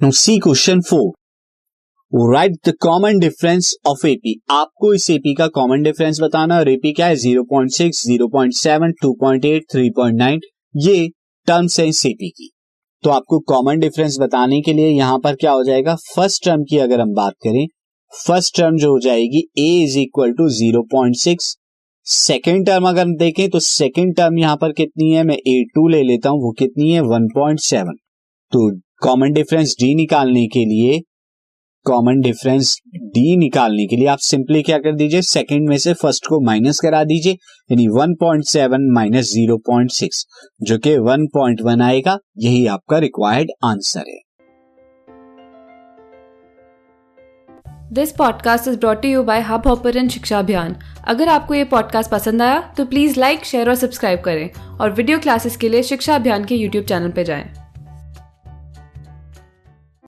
Now see question four. Write the common difference of AP आपको इस AP का common difference बताना और एपी क्या है? 0.6, 0.7, 2.8, 3.9 ये टर्म्स है इस एपी की। तो आपको कॉमन डिफरेंस बताने के लिए यहाँ पर क्या हो जाएगा? फ़र्स्ट टर्म की अगर हम बात करें फ़र्स्ट टर्म जो हो जाएगी a is equal to zero point six second term अगर हम देखें तो सेकेंड टर्म यहाँ पर कितनी है? मैं ए टू ले लेता हूँ वो कितनी है? वन पॉइंट सेवन तो कॉमन डिफरेंस डी निकालने के लिए कॉमन डिफरेंस डी निकालने के लिए आप सिंपली क्या कर दीजिए सेकंड में से फ़र्स्ट को माइनस करा दीजिए, यानी 1.7 माइनस 0.6 जो कि 1.1 आएगा, यही आपका रिक्वायर्ड आंसर है। This podcast is brought you by Hubhopper Shiksha Abhiyan अगर आपको ये पॉडकास्ट पसंद आया तो प्लीज़ लाइक शेयर और सब्सक्राइब करें। और वीडियो क्लासेस के लिए शिक्षा अभियान के यूट्यूब चैनल पर जाएँ।